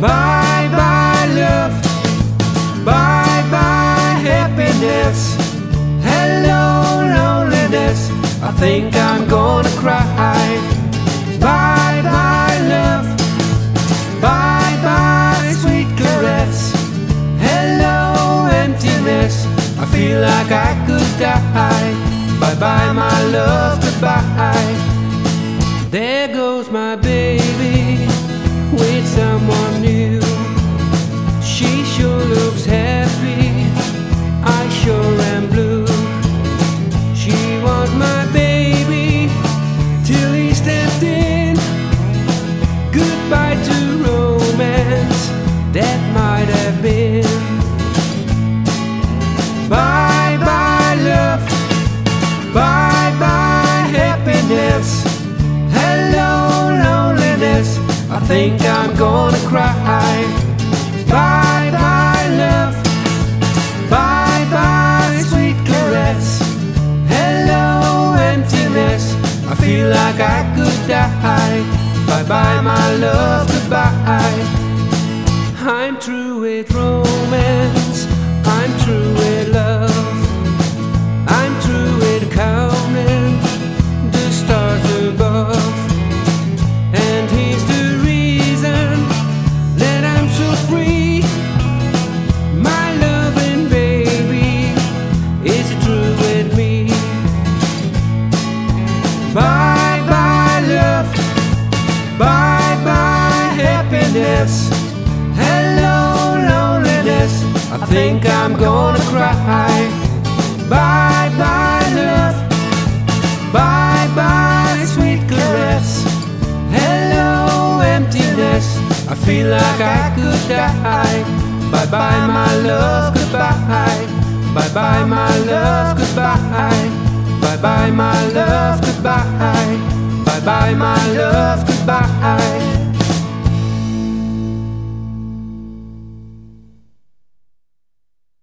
Bye bye love. Bye bye happiness. Hello loneliness. I think I'm gonna cry. Bye bye love. Bye bye sweet caress. Hello emptiness. I feel like I could die. Bye bye my love. Goodbye. There goes my baby with someone new. Think I'm gonna cry. Bye bye love. Bye bye sweet caress. Hello emptiness. I feel like I could die. Bye bye my love. Goodbye. I'm through with romance. I'm through with love. Happiness. Hello loneliness. I think I'm gonna cry. Bye bye love. Bye bye sweet caress. Hello emptiness. I feel like I could die. Bye bye my love. Goodbye. Bye bye my love. Goodbye. Bye bye my love. Goodbye. Bye bye my love.